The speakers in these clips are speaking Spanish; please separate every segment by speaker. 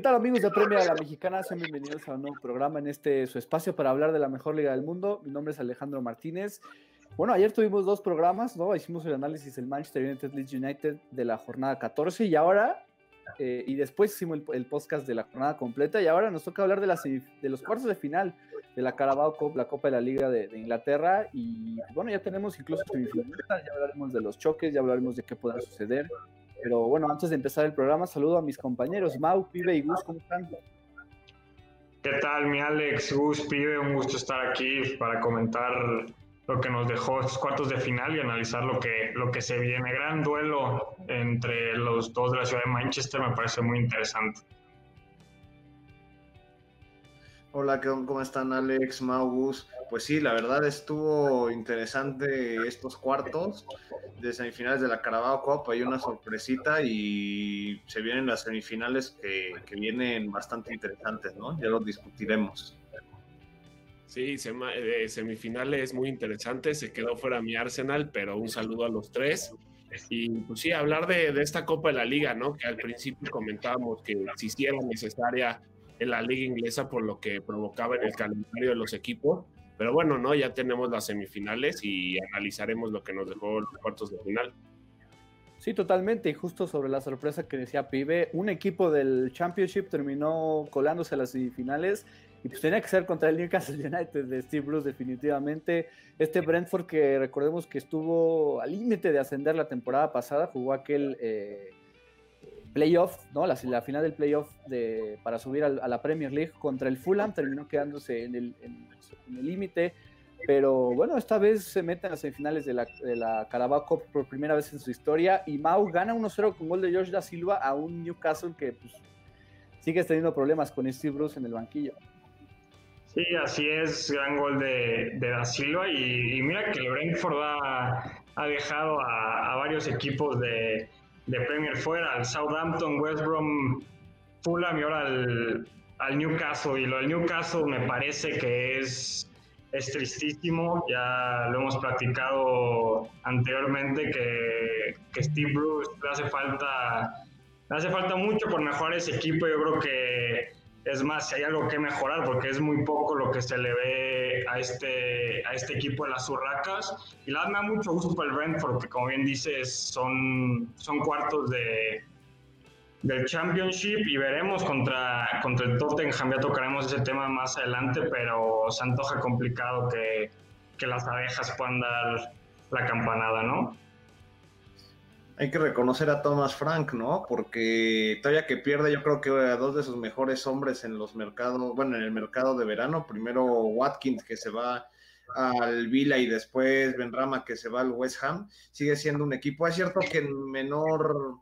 Speaker 1: ¿Qué tal amigos de Premia La Mexicana? Sean bienvenidos a un nuevo programa en este su espacio para hablar de la mejor liga del mundo. Mi nombre es Alejandro Martínez. Bueno, ayer tuvimos dos programas, ¿no? Hicimos el análisis del Manchester United Leeds United de la jornada 14 y ahora, eh, y después hicimos el, podcast de la jornada completa y ahora nos toca hablar de, de los cuartos de final de la Carabao Cup, la Copa de la Liga de, Inglaterra y bueno, ya tenemos incluso semifinalistas, ya hablaremos de los choques, ya hablaremos de qué podrá suceder. Pero bueno, antes de empezar el programa, saludo a mis compañeros, Mau, Pibe y Gus, ¿cómo están?
Speaker 2: ¿Qué tal, mi Alex, Gus, Pibe? Un gusto estar aquí para comentar lo que nos dejó estos cuartos de final y analizar lo que, lo que se viene. Gran duelo entre los dos de la ciudad de Manchester, me parece muy interesante.
Speaker 3: Hola, ¿cómo están Alex, Maugus? Pues sí, la verdad estuvo interesante estos cuartos de semifinales de la Carabao Cup. Hay una sorpresita y se vienen las semifinales que, vienen bastante interesantes, ¿no? Ya los discutiremos.
Speaker 4: Sí, de semifinales muy interesantes. Se quedó fuera mi Arsenal, pero un saludo a los tres. Y pues sí, hablar de, de esta Copa de la Liga, ¿no? Que al principio comentábamos que si hiciera necesaria en la liga inglesa por lo que provocaba en el calendario de los equipos. Pero bueno, no, ya tenemos las semifinales y analizaremos lo que nos dejó los cuartos de final.
Speaker 1: Sí, totalmente. Y justo sobre la sorpresa que decía Pibe, un equipo del Championship terminó colándose a las semifinales y pues tenía que ser contra el Newcastle United de Steve Bruce definitivamente. Este Brentford que recordemos que estuvo al límite de ascender la temporada pasada, jugó aquel eh, playoff, ¿no? La, final del playoff de, para subir a la Premier League contra el Fulham, terminó quedándose en el límite. pero bueno, esta vez se mete en las semifinales de la, de la Carabao Cup por primera vez en su historia. Y Mau gana 1-0 con gol de George da Silva a un Newcastle que pues, sigue teniendo problemas con Steve Bruce en el banquillo.
Speaker 2: Sí, así es, gran gol de, de Da Silva. Y, mira que el Brentford ha, ha dejado a varios equipos de, de Premier fuera, al Southampton, West Brom, Fulham y ahora al, Newcastle. Y lo del Newcastle me parece que es, es tristísimo. Ya lo hemos platicado anteriormente que, que Steve Bruce le hace falta, le hace falta mucho por mejorar ese equipo. Yo creo que es más, si hay algo que mejorar, porque es muy poco lo que se le ve a este, a este equipo de las Urracas. Y la me da mucho gusto para el Brentford, porque como bien dices, son, son cuartos de, del Championship y veremos contra, contra el Tottenham. Ya tocaremos ese tema más adelante, pero se antoja complicado que, que las abejas puedan dar la campanada, ¿no?
Speaker 3: Hay que reconocer a Thomas Frank, ¿no? Porque todavía que pierde, yo creo que a dos de sus mejores hombres en los mercados, bueno, en el mercado de verano, primero Watkins que se va al Vila y después Benrama que se va al West Ham, sigue siendo un equipo. Es cierto que en menor,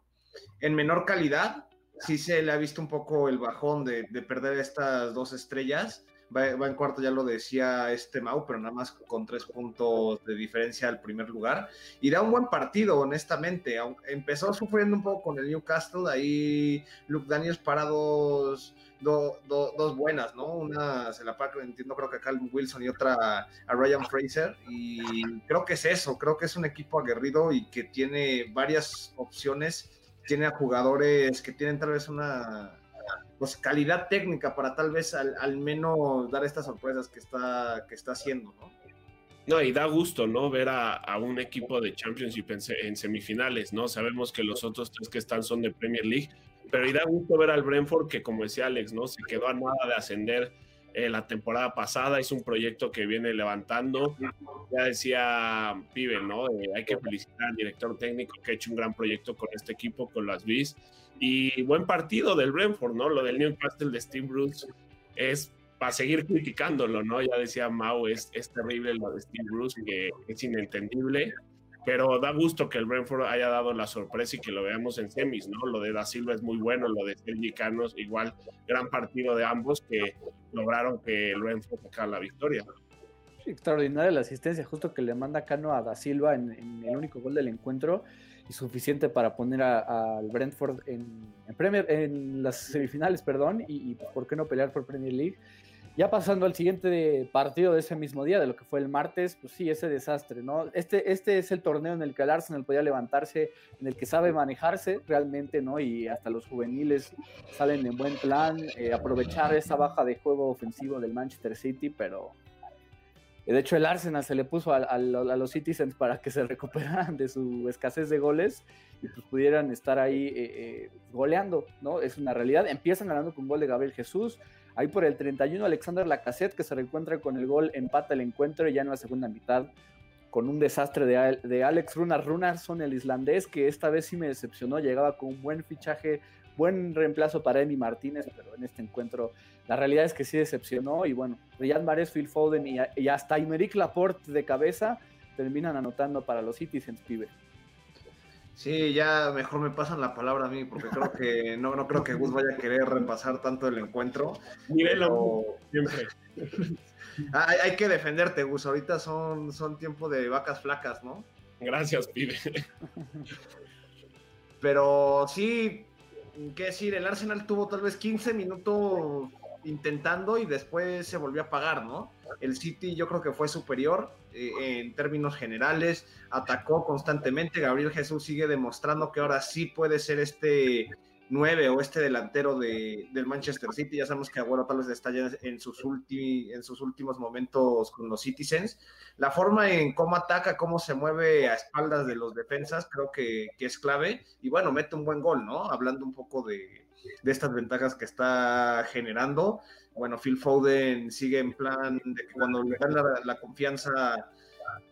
Speaker 3: en menor calidad, sí se le ha visto un poco el bajón de, de perder estas dos estrellas, va, en cuarto, ya lo decía este Mau, pero nada más con tres puntos de diferencia al primer lugar. Y da un buen partido, honestamente. Empezó sufriendo un poco con el Newcastle, ahí Luke Daniels para dos, dos buenas, ¿no? Una se la paga, entiendo, creo que a Calvin Wilson y otra a Ryan Fraser. Y creo que es eso, creo que es un equipo aguerrido y que tiene varias opciones. Tiene a jugadores que tienen tal vez una pues, calidad técnica para tal vez al, menos dar estas sorpresas que está, que está haciendo, ¿no?
Speaker 4: No, y da gusto, ¿no? Ver a, un equipo de Championship en, semifinales, ¿no? Sabemos que los otros tres que están son de Premier League, pero y da gusto ver al Brentford que, como decía Alex, ¿no? Se quedó a nada de ascender eh, la temporada pasada, es un proyecto que viene levantando. Ya decía Pibe, ¿no? Eh, hay que felicitar al director técnico que ha hecho un gran proyecto con este equipo, con las Bis. Y buen partido del Brentford, ¿no? Lo del Newcastle de Steve Bruce es para seguir criticándolo, ¿no? Ya decía Mau, es, es terrible lo de Steve Bruce, que es inentendible, pero da gusto que el Brentford haya dado la sorpresa y que lo veamos en semis, ¿no? Lo de Da Silva es muy bueno, lo de Sergi Canos, igual, gran partido de ambos que lograron que el Brentford sacara la victoria.
Speaker 1: extraordinaria la asistencia, justo que le manda Cano a Da Silva en, en el único gol del encuentro y suficiente para poner al Brentford en, Premier, en las semifinales, perdón, y, por qué no pelear por Premier League. Ya pasando al siguiente partido de ese mismo día, de lo que fue el martes, pues sí, ese desastre, ¿no? Este, este es el torneo en el que el Arsenal podía levantarse, en el que sabe manejarse realmente, ¿no? Y hasta los juveniles salen en buen plan, eh, aprovechar esa baja de juego ofensivo del Manchester City, pero de hecho el Arsenal se le puso a, los Citizens para que se recuperaran de su escasez de goles y pues pudieran estar ahí eh, eh, goleando, ¿no? Es una realidad. Empiezan ganando con gol de Gabriel Jesús, Ahí por el 31 Alexander Lacassette que se reencuentra con el gol, empata el encuentro y ya en la segunda mitad con un desastre de, de Alex Runar Runarsson, el islandés, que esta vez sí me decepcionó, llegaba con un buen fichaje, buen reemplazo para Emi Martínez, pero en este encuentro la realidad es que sí decepcionó y bueno, Riyad Mahrez, Phil Foden y, y hasta Imeric Laporte de cabeza terminan anotando para los Citizens, pibe.
Speaker 3: Sí, ya mejor me pasan la palabra a mí, porque creo que no, no creo que Gus vaya a querer repasar tanto el encuentro.
Speaker 4: Pero... siempre.
Speaker 3: hay, hay, que defenderte, Gus. Ahorita son, son tiempo de vacas flacas, ¿no?
Speaker 4: Gracias, pibe.
Speaker 3: Pero sí, qué decir, el Arsenal tuvo tal vez 15 minutos intentando y después se volvió a pagar, ¿no? El City yo creo que fue superior eh, en términos generales, atacó constantemente, Gabriel Jesús sigue demostrando que ahora sí puede ser este 9 o este delantero de, del Manchester City, ya sabemos que Agüero tal vez está en sus, en sus últimos momentos con los Citizens, la forma en cómo ataca, cómo se mueve a espaldas de los defensas, creo que, que es clave, y bueno, mete un buen gol, ¿no? Hablando un poco de, de estas ventajas que está generando. Bueno, Phil Foden sigue en plan de que cuando le dan la, confianza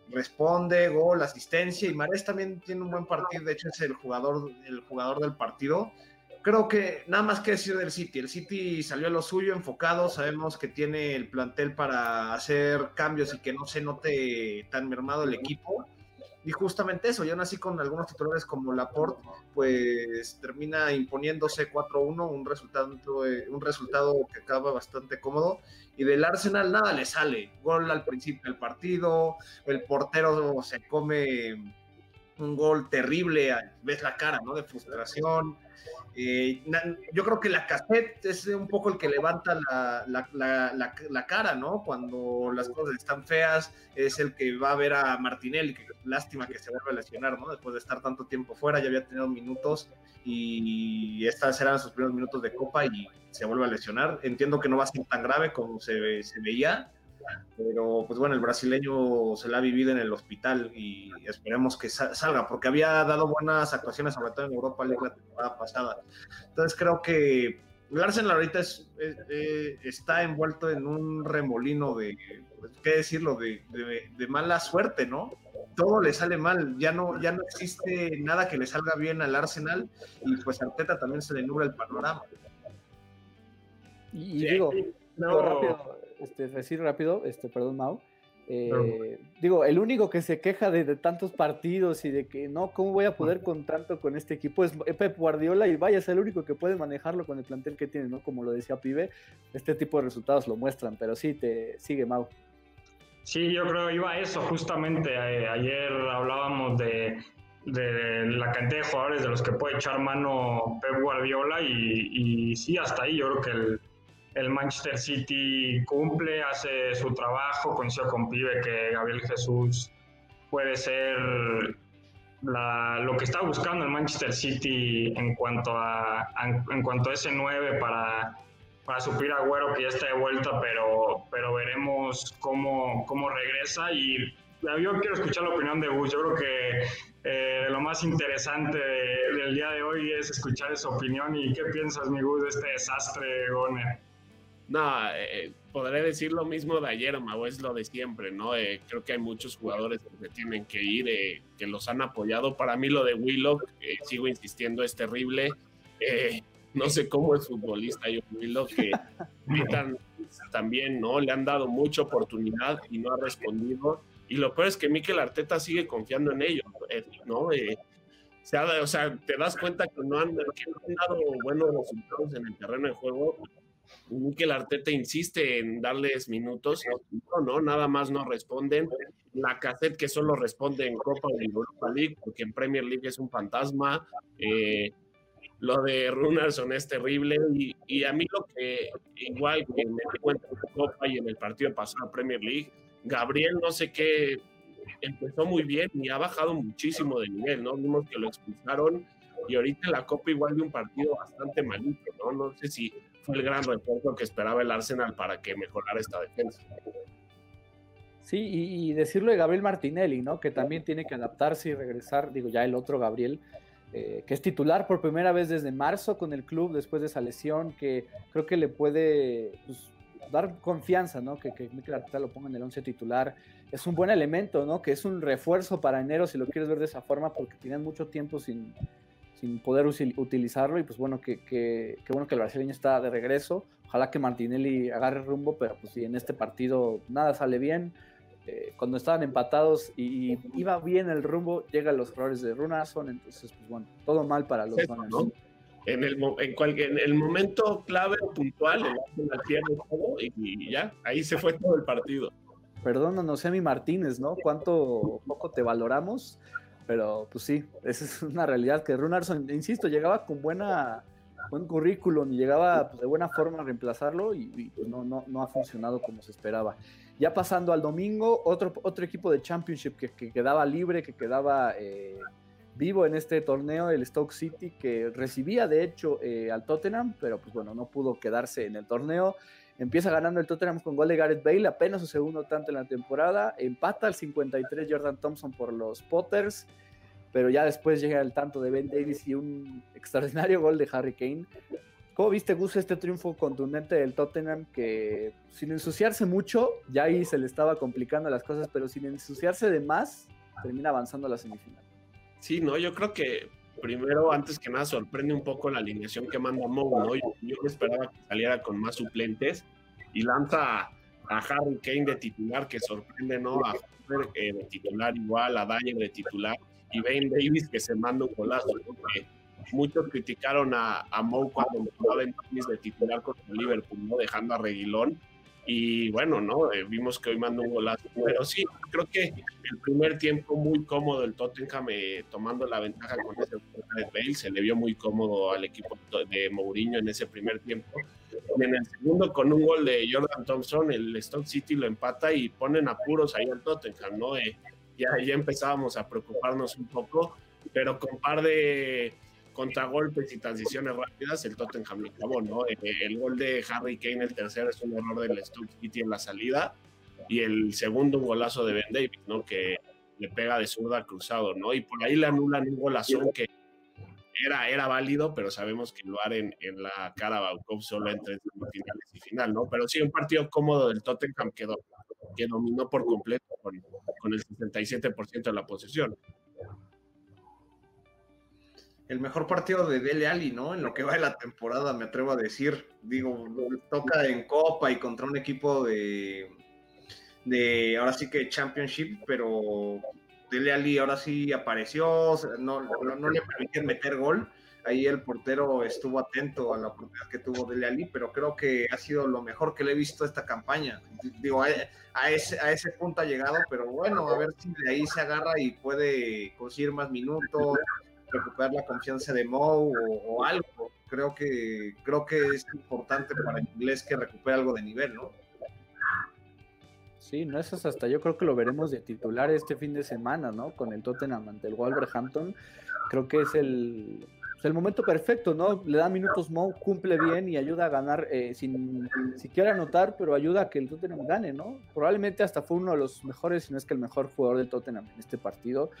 Speaker 3: responde, gol, asistencia y Mares también tiene un buen partido, de hecho es el jugador, el jugador del partido. Creo que nada más que decir del City, el City salió a lo suyo enfocado, sabemos que tiene el plantel para hacer cambios y que no se note tan mermado el equipo y justamente eso, yo nací con algunos titulares como Laporte, pues termina imponiéndose 4-1, un resultado, un resultado que acaba bastante cómodo. Y del Arsenal nada le sale. Gol al principio del partido, el portero se come un gol terrible, ves la cara, ¿no? De frustración. Eh, yo creo que la cassette es un poco el que levanta la, cara, ¿no? Cuando las cosas están feas, es el que va a ver a Martinelli, que lástima que se vuelve a lesionar, ¿no? Después de estar tanto tiempo fuera, ya había tenido minutos y estas eran sus primeros minutos de copa y se vuelve a lesionar. Entiendo que no va a ser tan grave como se, se veía, pero pues bueno, el brasileño se la ha vivido en el hospital y esperemos que salga, porque había dado buenas actuaciones, sobre todo en Europa League la temporada pasada. Entonces creo que el Arsenal ahorita es, eh, está envuelto en un remolino de, pues, ¿qué decirlo?, de, de, mala suerte, ¿no? Todo le sale mal, ya no, ya no existe nada que le salga bien al Arsenal y pues Arteta también se le nubla el panorama.
Speaker 1: Y, digo, no. rápido, este, decir rápido, este, perdón, Mau. Eh, digo, el único que se queja de, tantos partidos y de que no, ¿cómo voy a poder con tanto con este equipo? Es Pep Guardiola y vaya, es el único que puede manejarlo con el plantel que tiene, ¿no? Como lo decía Pibe, este tipo de resultados lo muestran, pero sí, te sigue Mau.
Speaker 2: Sí, yo creo que iba a eso justamente. Eh, ayer hablábamos de, de, la cantidad de jugadores de los que puede echar mano Pep Guardiola y, y sí, hasta ahí yo creo que el el Manchester City cumple, hace su trabajo, coincido con Pibe que Gabriel Jesús puede ser lo que está buscando el Manchester City en cuanto a, en, cuanto a ese 9 para, para suplir a Agüero que ya está de vuelta, pero, pero veremos cómo, cómo regresa y yo quiero escuchar la opinión de Gus. Yo creo que eh, lo más interesante del día de hoy es escuchar esa opinión y qué piensas, mi Gus, de este desastre, Goner.
Speaker 4: No, eh, podré decir lo mismo de ayer, Mau, es lo de siempre, ¿no? Eh, creo que hay muchos jugadores que tienen que ir, eh, que los han apoyado. Para mí lo de Willock, sigo insistiendo, es terrible. no sé cómo es futbolista yo, Willock, que también, ¿no? Le han dado mucha oportunidad y no ha respondido. Y lo peor es que Mikel Arteta sigue confiando en ellos, ¿no? o sea, te das cuenta que no han, que no han dado buenos resultados en el terreno de juego Mikel Arteta insiste en darles minutos, no, nada más no responden. La cassette que solo responde en Copa o Europa League, porque en Premier League es un fantasma. Eh, lo de Runerson es terrible y, a mí lo que igual que me di cuenta en la Copa y en el partido pasado Premier League, Gabriel no sé qué, empezó muy bien y ha bajado muchísimo de nivel, ¿no? Vimos que lo expulsaron y ahorita la Copa igual de un partido bastante malito, ¿no? No sé si fue el gran refuerzo que esperaba el Arsenal para que mejorara esta defensa.
Speaker 1: Sí, y, decirlo de Gabriel Martinelli, ¿no? Que también tiene que adaptarse y regresar, digo, ya el otro Gabriel, eh, que es titular por primera vez desde marzo con el club después de esa lesión, que creo que le puede pues, dar confianza, ¿no? Que, que Mikel Arteta lo ponga en el 11 titular. Es un buen elemento, ¿no? Que es un refuerzo para enero, si lo quieres ver de esa forma, porque tienen mucho tiempo sin, sin poder utilizarlo. Y pues bueno, que, que, bueno que el brasileño está de regreso. Ojalá que Martinelli agarre rumbo, pero pues si en este partido nada sale bien, eh, cuando estaban empatados y, iba bien el rumbo, llegan los errores de Runason, entonces, pues bueno, todo mal para los
Speaker 4: ¿no? En el, en, el momento clave o puntual, el pierde todo y, ya, ahí se fue todo el partido.
Speaker 1: Perdónanos, Emi Martínez, ¿no? Cuánto poco te valoramos, pero pues sí, esa es una realidad que Runarson, insisto, llegaba con buena buen currículum y llegaba pues, de buena forma a reemplazarlo y, pues, no, no, no ha funcionado como se esperaba. Ya pasando al domingo, otro, otro equipo de Championship que, quedaba libre, que quedaba eh, vivo en este torneo, el Stoke City, que recibía de hecho eh, al Tottenham, pero pues bueno, no pudo quedarse en el torneo. Empieza ganando el Tottenham con gol de Gareth Bale, apenas su segundo tanto en la temporada. Empata al 53 Jordan Thompson por los Potters, pero ya después llega el tanto de Ben Davis y un extraordinario gol de Harry Kane. ¿Cómo viste, Gus, este triunfo contundente del Tottenham que sin ensuciarse mucho, ya ahí se le estaba complicando las cosas, pero sin ensuciarse de más, termina avanzando a la semifinal?
Speaker 4: Sí, no, yo creo que primero, antes que nada, sorprende un poco la alineación que manda Moe, ¿no? Yo, esperaba que saliera con más suplentes y lanza a, Harry Kane de titular, que sorprende, ¿no? A Hopper eh, de titular igual, a Dyer de titular y Ben Davis que se manda un golazo, ¿no? muchos criticaron a, a Mou cuando jugaba en de titular contra Liverpool, ¿no? dejando a Reguilón. Y bueno, ¿no? Eh, vimos que hoy mandó un golazo. Pero sí, creo que el primer tiempo muy cómodo el Tottenham eh, tomando la ventaja con ese de Bale. Se le vio muy cómodo al equipo de Mourinho en ese primer tiempo. Y en el segundo, con un gol de Jordan Thompson, el Stoke City lo empata y ponen apuros ahí al Tottenham, ¿no? Eh, ya, ya empezábamos a preocuparnos un poco, pero con par de contragolpes y transiciones rápidas, el Tottenham lo acabó, ¿no? Eh, el, gol de Harry Kane, el tercero, es un error del Stoke City en la salida, y el segundo, un golazo de Ben Davis, ¿no? Que le pega de zurda cruzado, ¿no? Y por ahí le anulan un golazo que era, era válido, pero sabemos que lo harán en la cara Baukov solo entre finales y final, ¿no? Pero sí, un partido cómodo del Tottenham que, que dominó por completo con, con el 67% de la posesión
Speaker 3: el mejor partido de Dele Ali, ¿no? En lo que va de la temporada, me atrevo a decir. Digo, toca en Copa y contra un equipo de, de ahora sí que Championship, pero Dele Ali ahora sí apareció, no, no, le permitieron meter gol. Ahí el portero estuvo atento a la oportunidad que tuvo Dele Ali, pero creo que ha sido lo mejor que le he visto esta campaña. Digo, a, ese, a ese punto ha llegado, pero bueno, a ver si de ahí se agarra y puede conseguir más minutos, recuperar la confianza de Moe o, algo. Creo que, creo que es importante para el inglés que recupere algo de nivel, ¿no?
Speaker 1: Sí, no es hasta yo creo que lo veremos de titular este fin de semana, ¿no? Con el Tottenham ante el Wolverhampton. Creo que es el, el momento perfecto, ¿no? Le da minutos Moe, cumple bien y ayuda a ganar eh, sin siquiera anotar, pero ayuda a que el Tottenham gane, ¿no? Probablemente hasta fue uno de los mejores, si no es que el mejor jugador del Tottenham en este partido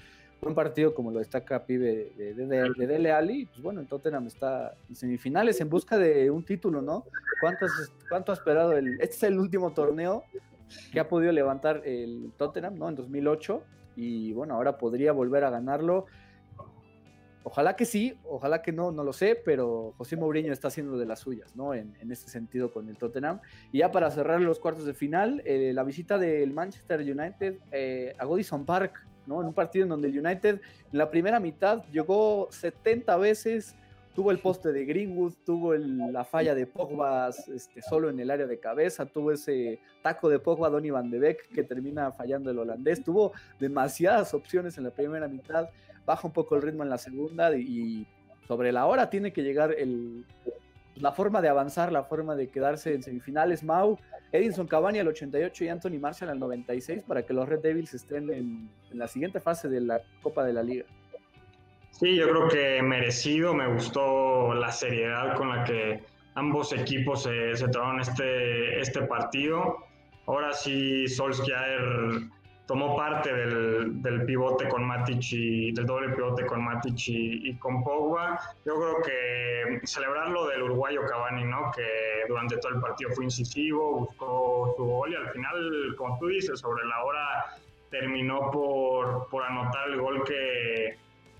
Speaker 1: un partido como lo destaca Pibe de, de, Dele Ali, pues bueno, el Tottenham está en semifinales en busca de un título, ¿no? ¿Cuánto ha esperado? El, este es el último torneo que ha podido levantar el Tottenham, ¿no? En 2008, y bueno, ahora podría volver a ganarlo. Ojalá que sí, ojalá que no, no lo sé, pero José Mourinho está haciendo de las suyas, ¿no? En, en este sentido con el Tottenham. Y ya para cerrar los cuartos de final, eh, la visita del Manchester United eh, a Godison Park en un partido en donde el United en la primera mitad llegó 70 veces, tuvo el poste de Greenwood, tuvo la falla de Pogba este, solo en el área de cabeza, tuvo ese taco de Pogba Donny Van de Beek que termina fallando el holandés, tuvo demasiadas opciones en la primera mitad, baja un poco el ritmo en la segunda y, sobre la hora tiene que llegar el, la forma de avanzar, la forma de quedarse en semifinales. Mau, Edinson Cavani al 88 y Anthony Marshall al 96 para que los Red Devils estén en, la siguiente fase de la Copa de la Liga.
Speaker 2: Sí, yo creo que merecido, me gustó la seriedad con la que ambos equipos se, se tomaron este, este partido. Ahora sí, Solskjaer tomó parte del, del, pivote con Matic y del doble pivote con Matic y, con Pogba. Yo creo que celebrar lo del uruguayo Cavani, ¿no? Que durante todo el partido fue incisivo, buscó su gol y al final, como tú dices, sobre la hora terminó por, por anotar el gol que,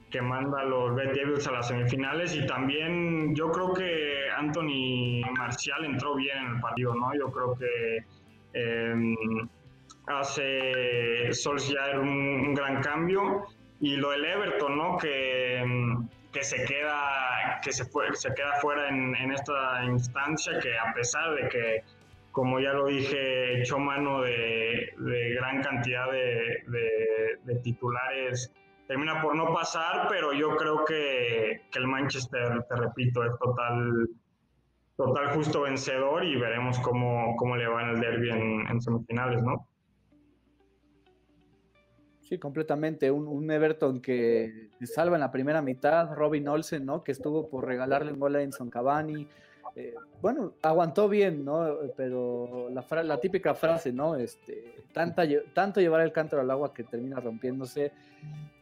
Speaker 2: que manda a los Red Devils a las semifinales y también yo creo que Anthony Marcial entró bien en el partido, ¿no? Yo creo que eh, hace Solskjaer un, un gran cambio y lo del Everton, ¿no? Que, que se queda que se, se queda fuera en, en, esta instancia, que a pesar de que, como ya lo dije, echó mano de, de gran cantidad de, de, titulares, termina por no pasar, pero yo creo que, que, el Manchester, te repito, es total total justo vencedor y veremos cómo, cómo le va en el derby en semifinales, ¿no?
Speaker 1: Sí, completamente. Un, Everton que salva en la primera mitad, Robin Olsen, ¿no? Que estuvo por regalarle un gol a Enson Cavani. Eh, bueno, aguantó bien, ¿no? Pero la, la típica frase, ¿no? Este, tanta, tanto llevar el cántaro al agua que termina rompiéndose.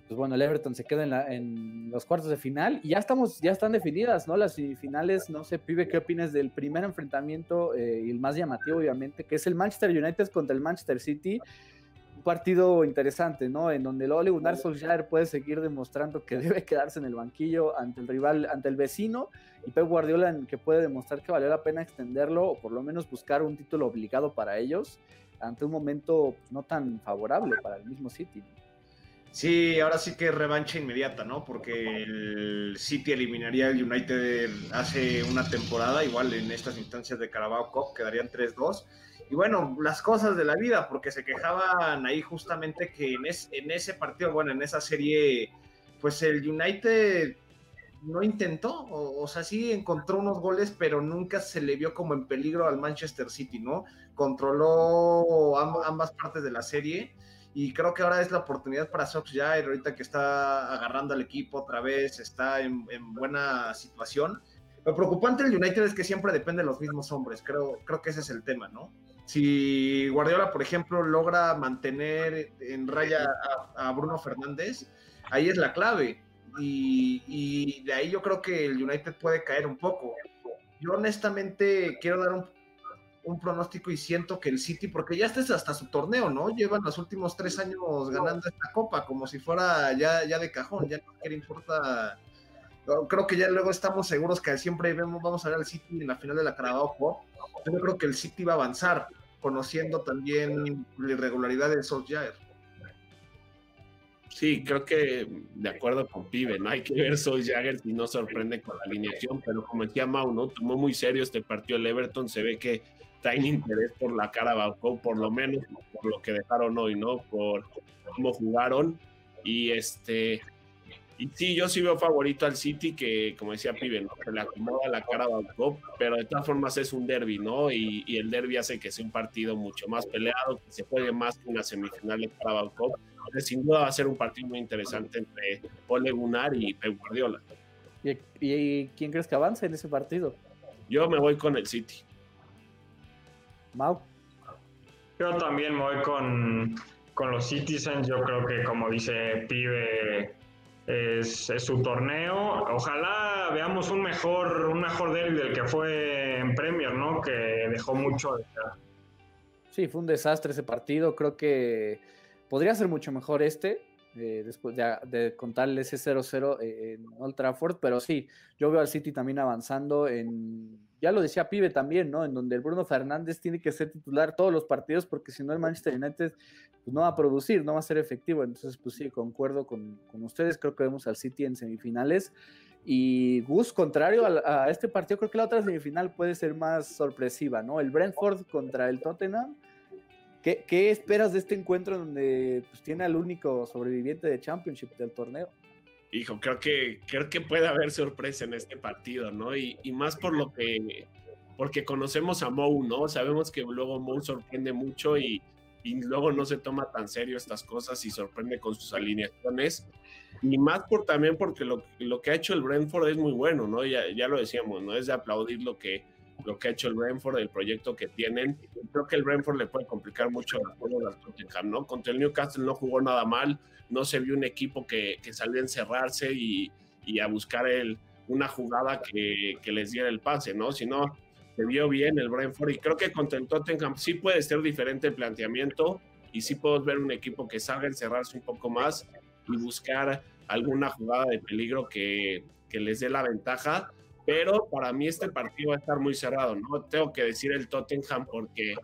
Speaker 1: Pues bueno, el Everton se queda en, la, en los cuartos de final y ya estamos, ya están definidas, ¿no? Las semifinales, no sé, pibe, ¿qué opinas del primer enfrentamiento eh, y el más llamativo, obviamente, que es el Manchester United contra el Manchester City? Partido interesante, ¿no? En donde el Ole Gunnar Solskjaer puede seguir demostrando que debe quedarse en el banquillo ante el rival, ante el vecino, y Pep Guardiola en que puede demostrar que valió la pena extenderlo o por lo menos buscar un título obligado para ellos ante un momento pues, no tan favorable para el mismo City.
Speaker 3: Sí, ahora sí que revancha inmediata, ¿no? Porque el City eliminaría al United hace una temporada, igual en estas instancias de Carabao Cup quedarían 3-2 y bueno, las cosas de la vida, porque se quejaban ahí justamente que en, en ese partido, bueno, en esa serie, pues el United no intentó, o, sea, sí encontró unos goles, pero nunca se le vio como en peligro al Manchester City, ¿no? Controló ambas partes de la serie y creo que ahora es la oportunidad para ya, ahorita que está agarrando al equipo otra vez, está en, en buena situación. Lo preocupante del United es que siempre depende de los mismos hombres, creo, creo que ese es el tema, ¿no? Si Guardiola, por ejemplo, logra mantener en raya a, Bruno Fernández, ahí es la clave. Y, de ahí yo creo que el United puede caer un poco. Yo honestamente quiero dar un, un pronóstico y siento que el City, porque ya este es hasta su torneo, ¿no? Llevan los últimos tres años ganando esta copa, como si fuera ya, ya de cajón, ya no le importa. Creo que ya luego estamos seguros que siempre vemos, vamos a ver al City en la final de la Carabao Cup yo creo que el City va a avanzar, conociendo también la irregularidad de Solskjaer.
Speaker 4: Sí, creo que de acuerdo con Pibe, ¿no? Hay que ver Solskjaer si no sorprende con la alineación, pero como decía Mau, ¿no? Tomó muy serio este partido el Everton, se ve que traen interés por la cara por lo menos por lo que dejaron hoy, ¿no? Por cómo jugaron. Y este, y sí, yo sí veo favorito al City, que como decía Pibe, ¿no? se le acomoda la cara a Cup, pero de todas formas es un derby, ¿no? Y, y, el derby hace que sea un partido mucho más peleado, que se juegue más que una semifinal de Carabao Cup. Entonces, sin duda va a ser un partido muy interesante entre Ole Gunnar y Pep Guardiola.
Speaker 1: ¿Y, ¿Y, quién crees que avance en ese partido?
Speaker 4: Yo me voy con el City.
Speaker 1: Mau.
Speaker 2: Yo también me voy con, con los Citizens. Yo creo que, como dice Pibe, es, su torneo. Ojalá veamos un mejor, un mejor derby del que fue en Premier, ¿no? Que dejó mucho
Speaker 1: Sí, fue un desastre ese partido. Creo que podría ser mucho mejor este. Eh, después de, de contarle ese 0-0 en Old Trafford, pero sí, yo veo al City también avanzando en, ya lo decía Pibe también, ¿no? En donde el Bruno Fernández tiene que ser titular todos los partidos porque si no el Manchester United pues, no va a producir, no va a ser efectivo, entonces pues sí, concuerdo con, con ustedes, creo que vemos al City en semifinales y Gus, contrario a, a, este partido, creo que la otra semifinal puede ser más sorpresiva, ¿no? El Brentford contra el Tottenham ¿Qué, esperas de este encuentro donde pues, tiene al único sobreviviente de Championship del torneo?
Speaker 4: hijo, creo que, creo que puede haber sorpresa en este partido, ¿no? Y, y más por lo que, porque conocemos a Mou, ¿no? Sabemos que luego Mou sorprende mucho y, y luego no se toma tan serio estas cosas y sorprende con sus alineaciones. Y más por también porque lo, lo que ha hecho el Brentford es muy bueno, ¿no? Ya, ya lo decíamos, ¿no? Es de aplaudir lo que, lo que ha hecho el Brentford, el proyecto que tienen. Creo que el Brentford le puede complicar mucho las cosas al Tottenham, ¿no? Contra el Newcastle no jugó nada mal, no se vio un equipo que, que salió a encerrarse y, y a buscar el, una jugada que, que, les diera el pase, ¿no? Sino se vio bien el Brentford y creo que contra el Tottenham sí puede ser diferente el planteamiento y sí podemos ver un equipo que salga a encerrarse un poco más y buscar alguna jugada de peligro que, que les dé la ventaja. Pero para mí este partido va a estar muy cerrado, ¿no? Tengo que decir el Tottenham porque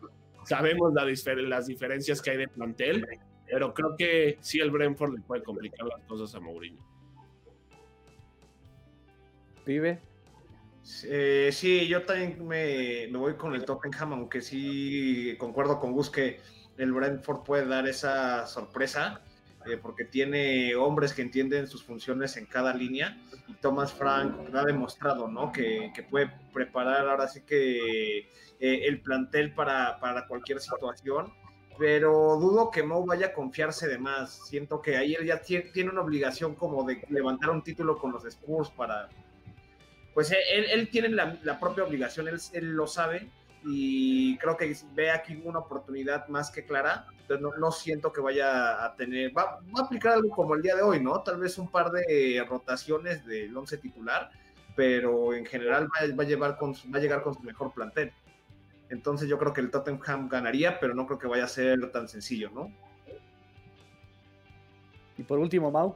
Speaker 4: sabemos la difer las diferencias que hay de plantel, pero creo que sí el Brentford le puede complicar las cosas a Mourinho.
Speaker 1: ¿Pibe?
Speaker 3: Eh, sí, yo también me, me, voy con el Tottenham, aunque sí concuerdo con Gus que el Brentford puede dar esa sorpresa, eh, porque tiene hombres que entienden sus funciones en cada línea, y Thomas Frank ha demostrado, ¿no? Que, que puede preparar ahora sí que eh, el plantel para, para, cualquier situación, pero dudo que Mo vaya a confiarse de más. Siento que ahí él ya tiene, una obligación como de levantar un título con los Spurs para, pues él, él tiene la, la, propia obligación, él, él, lo sabe y creo que ve aquí una oportunidad más que clara. Entonces no, no siento que vaya a tener, va, va, a aplicar algo como el día de hoy, ¿no? Tal vez un par de rotaciones del once titular, pero en general va, va a, llevar con su, va a llegar con su mejor plantel. Entonces yo creo que el Tottenham ganaría, pero no creo que vaya a ser tan sencillo, ¿no?
Speaker 1: Y por último, Mau.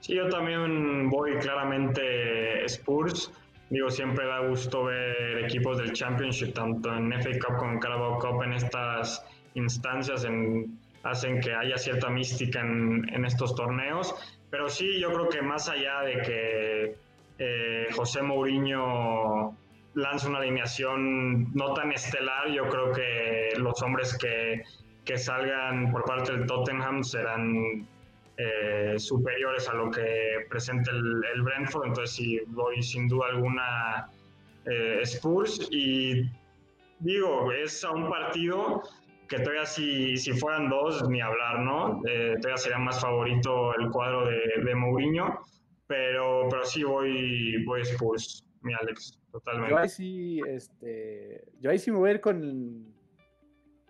Speaker 2: Sí, yo también voy claramente Spurs. Digo, siempre da gusto ver equipos del Championship, tanto en FA Cup como en Carabao Cup, en estas instancias, en, hacen que haya cierta mística en, estos torneos. Pero sí, yo creo que más allá de que eh, José Mourinho lance una alineación no tan estelar, yo creo que los hombres que, que salgan por parte del Tottenham serán eh, superiores a lo que presenta el, Brentford, entonces sí voy sin duda alguna eh, Spurs y digo, es a un partido que todavía si, si fueran dos, ni hablar, ¿no? Eh, todavía sería más favorito el cuadro de, de Mourinho, pero, pero sí voy, voy Spurs, mi Alex, totalmente.
Speaker 1: Yo ahí sí, este, yo ahí sí me voy a ir con,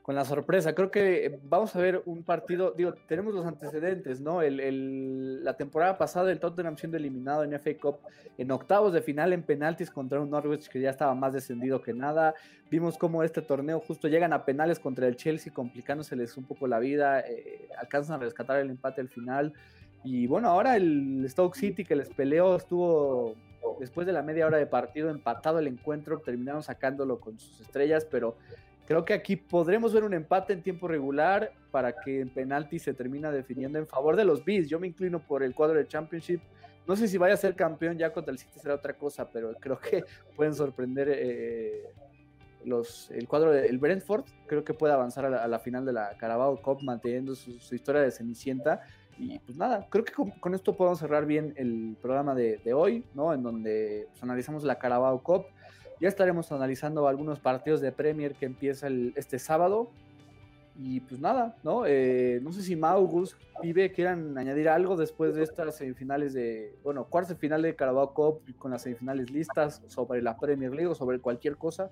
Speaker 1: con la sorpresa. Creo que eh, vamos a ver un partido, digo, tenemos los antecedentes, ¿no? El, la temporada pasada el Tottenham siendo eliminado en FA Cup en octavos de final en penaltis contra un Norwich que ya estaba más descendido que nada. Vimos cómo este torneo justo llegan a penales contra el Chelsea, complicándoseles un poco la vida, eh, alcanzan a rescatar el empate al final. Y bueno, ahora el Stoke City que les peleó estuvo después de la media hora de partido empatado el encuentro, terminaron sacándolo con sus estrellas, pero Creo que aquí podremos ver un empate en tiempo regular para que en penalti se termina definiendo en favor de los Bees. Yo me inclino por el cuadro de Championship. No sé si vaya a ser campeón ya contra el City será otra cosa, pero creo que pueden sorprender eh, los, el cuadro del de, Brentford. Creo que puede avanzar a la, final de la Carabao Cup manteniendo su, historia de Cenicienta. Y pues nada, creo que con, esto podemos cerrar bien el programa de, de hoy, ¿no? En donde pues, analizamos la Carabao Cup ya estaremos analizando algunos partidos de Premier que empieza este sábado. Y pues nada, ¿no? Eh, no sé si Maugus, Pibe, quieran añadir algo después de estas semifinales de, bueno, cuarto final de Carabao Cup con las semifinales listas sobre la Premier League o sobre cualquier cosa.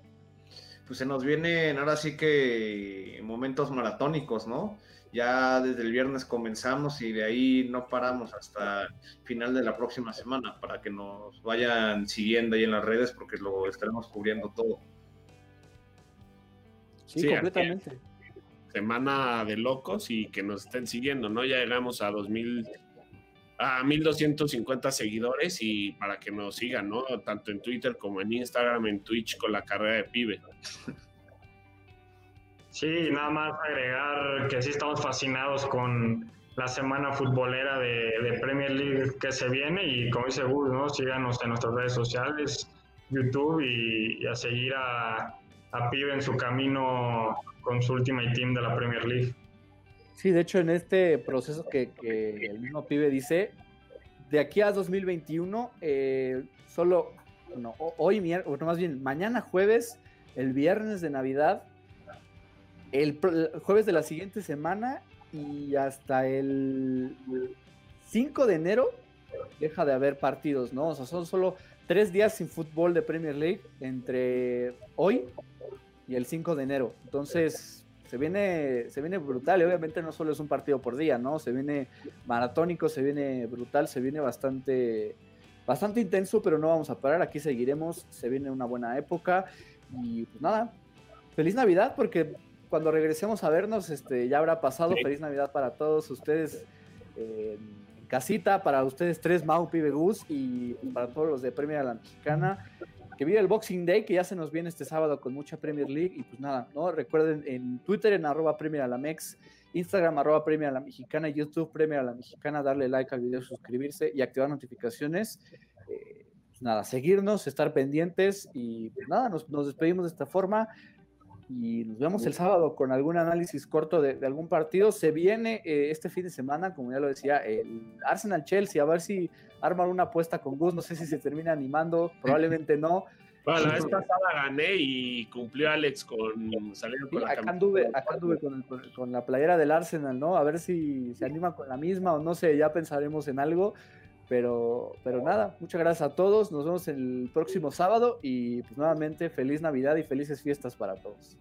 Speaker 3: Pues se nos vienen ahora sí que momentos maratónicos, ¿no? Ya desde el viernes comenzamos y de ahí no paramos hasta final de la próxima semana para que nos vayan siguiendo ahí en las redes porque lo estaremos cubriendo todo.
Speaker 1: Sí, sí completamente.
Speaker 4: Semana de locos y que nos estén siguiendo, ¿no? Ya llegamos a 2000 a 1250 seguidores y para que nos sigan, ¿no? Tanto en Twitter como en Instagram, en Twitch con la carrera de pibe.
Speaker 2: Sí, nada más agregar que sí estamos fascinados con la semana futbolera de, de Premier League que se viene y como dice Gus, ¿no? síganos en nuestras redes sociales, YouTube y, a seguir a, a Pibe en su camino con su Ultimate Team de la Premier League.
Speaker 1: Sí, de hecho en este proceso que, que el mismo Pibe dice, de aquí a 2021, eh, solo, no, hoy, miércoles, más bien, mañana jueves, el viernes de Navidad, el, jueves de la siguiente semana y hasta el 5 de enero deja de haber partidos, ¿no? O sea, son solo tres días sin fútbol de Premier League entre hoy y el 5 de enero. Entonces, se viene, se viene brutal y obviamente no solo es un partido por día, ¿no? Se viene maratónico, se viene brutal, se viene bastante, bastante intenso, pero no vamos a parar, aquí seguiremos, se viene una buena época y pues nada, feliz Navidad porque cuando regresemos a vernos este, ya habrá pasado, feliz Navidad para todos ustedes en casita, para ustedes tres, Mau, Pibe, Gus y para todos los de Premier la Mexicana que vive el Boxing Day, que ya se nos viene este sábado con mucha Premier League. Y pues nada, ¿no? Recuerden en Twitter en arroba Premier a la Mex, Instagram arroba Premier a la Mexicana, YouTube Premier a la Mexicana, darle like al video, suscribirse y activar notificaciones. Eh, pues nada, seguirnos, estar pendientes y pues nada, nos, despedimos de esta forma y nos vemos el sábado con algún análisis corto de, algún partido. Se viene eh, este fin de semana, como ya lo decía, el Arsenal Chelsea, a ver si arman una apuesta con Gus, no sé si se termina animando, probablemente no.
Speaker 4: Bueno, la vez pasada gané y cumplió Alex con salir con la
Speaker 1: acá anduve, acá anduve con, con, la playera del Arsenal, ¿no? A ver si se anima con la misma o no sé, ya pensaremos en algo. Pero, pero nada, muchas gracias a todos. Nos vemos el próximo sábado y pues nuevamente feliz Navidad y felices fiestas para todos.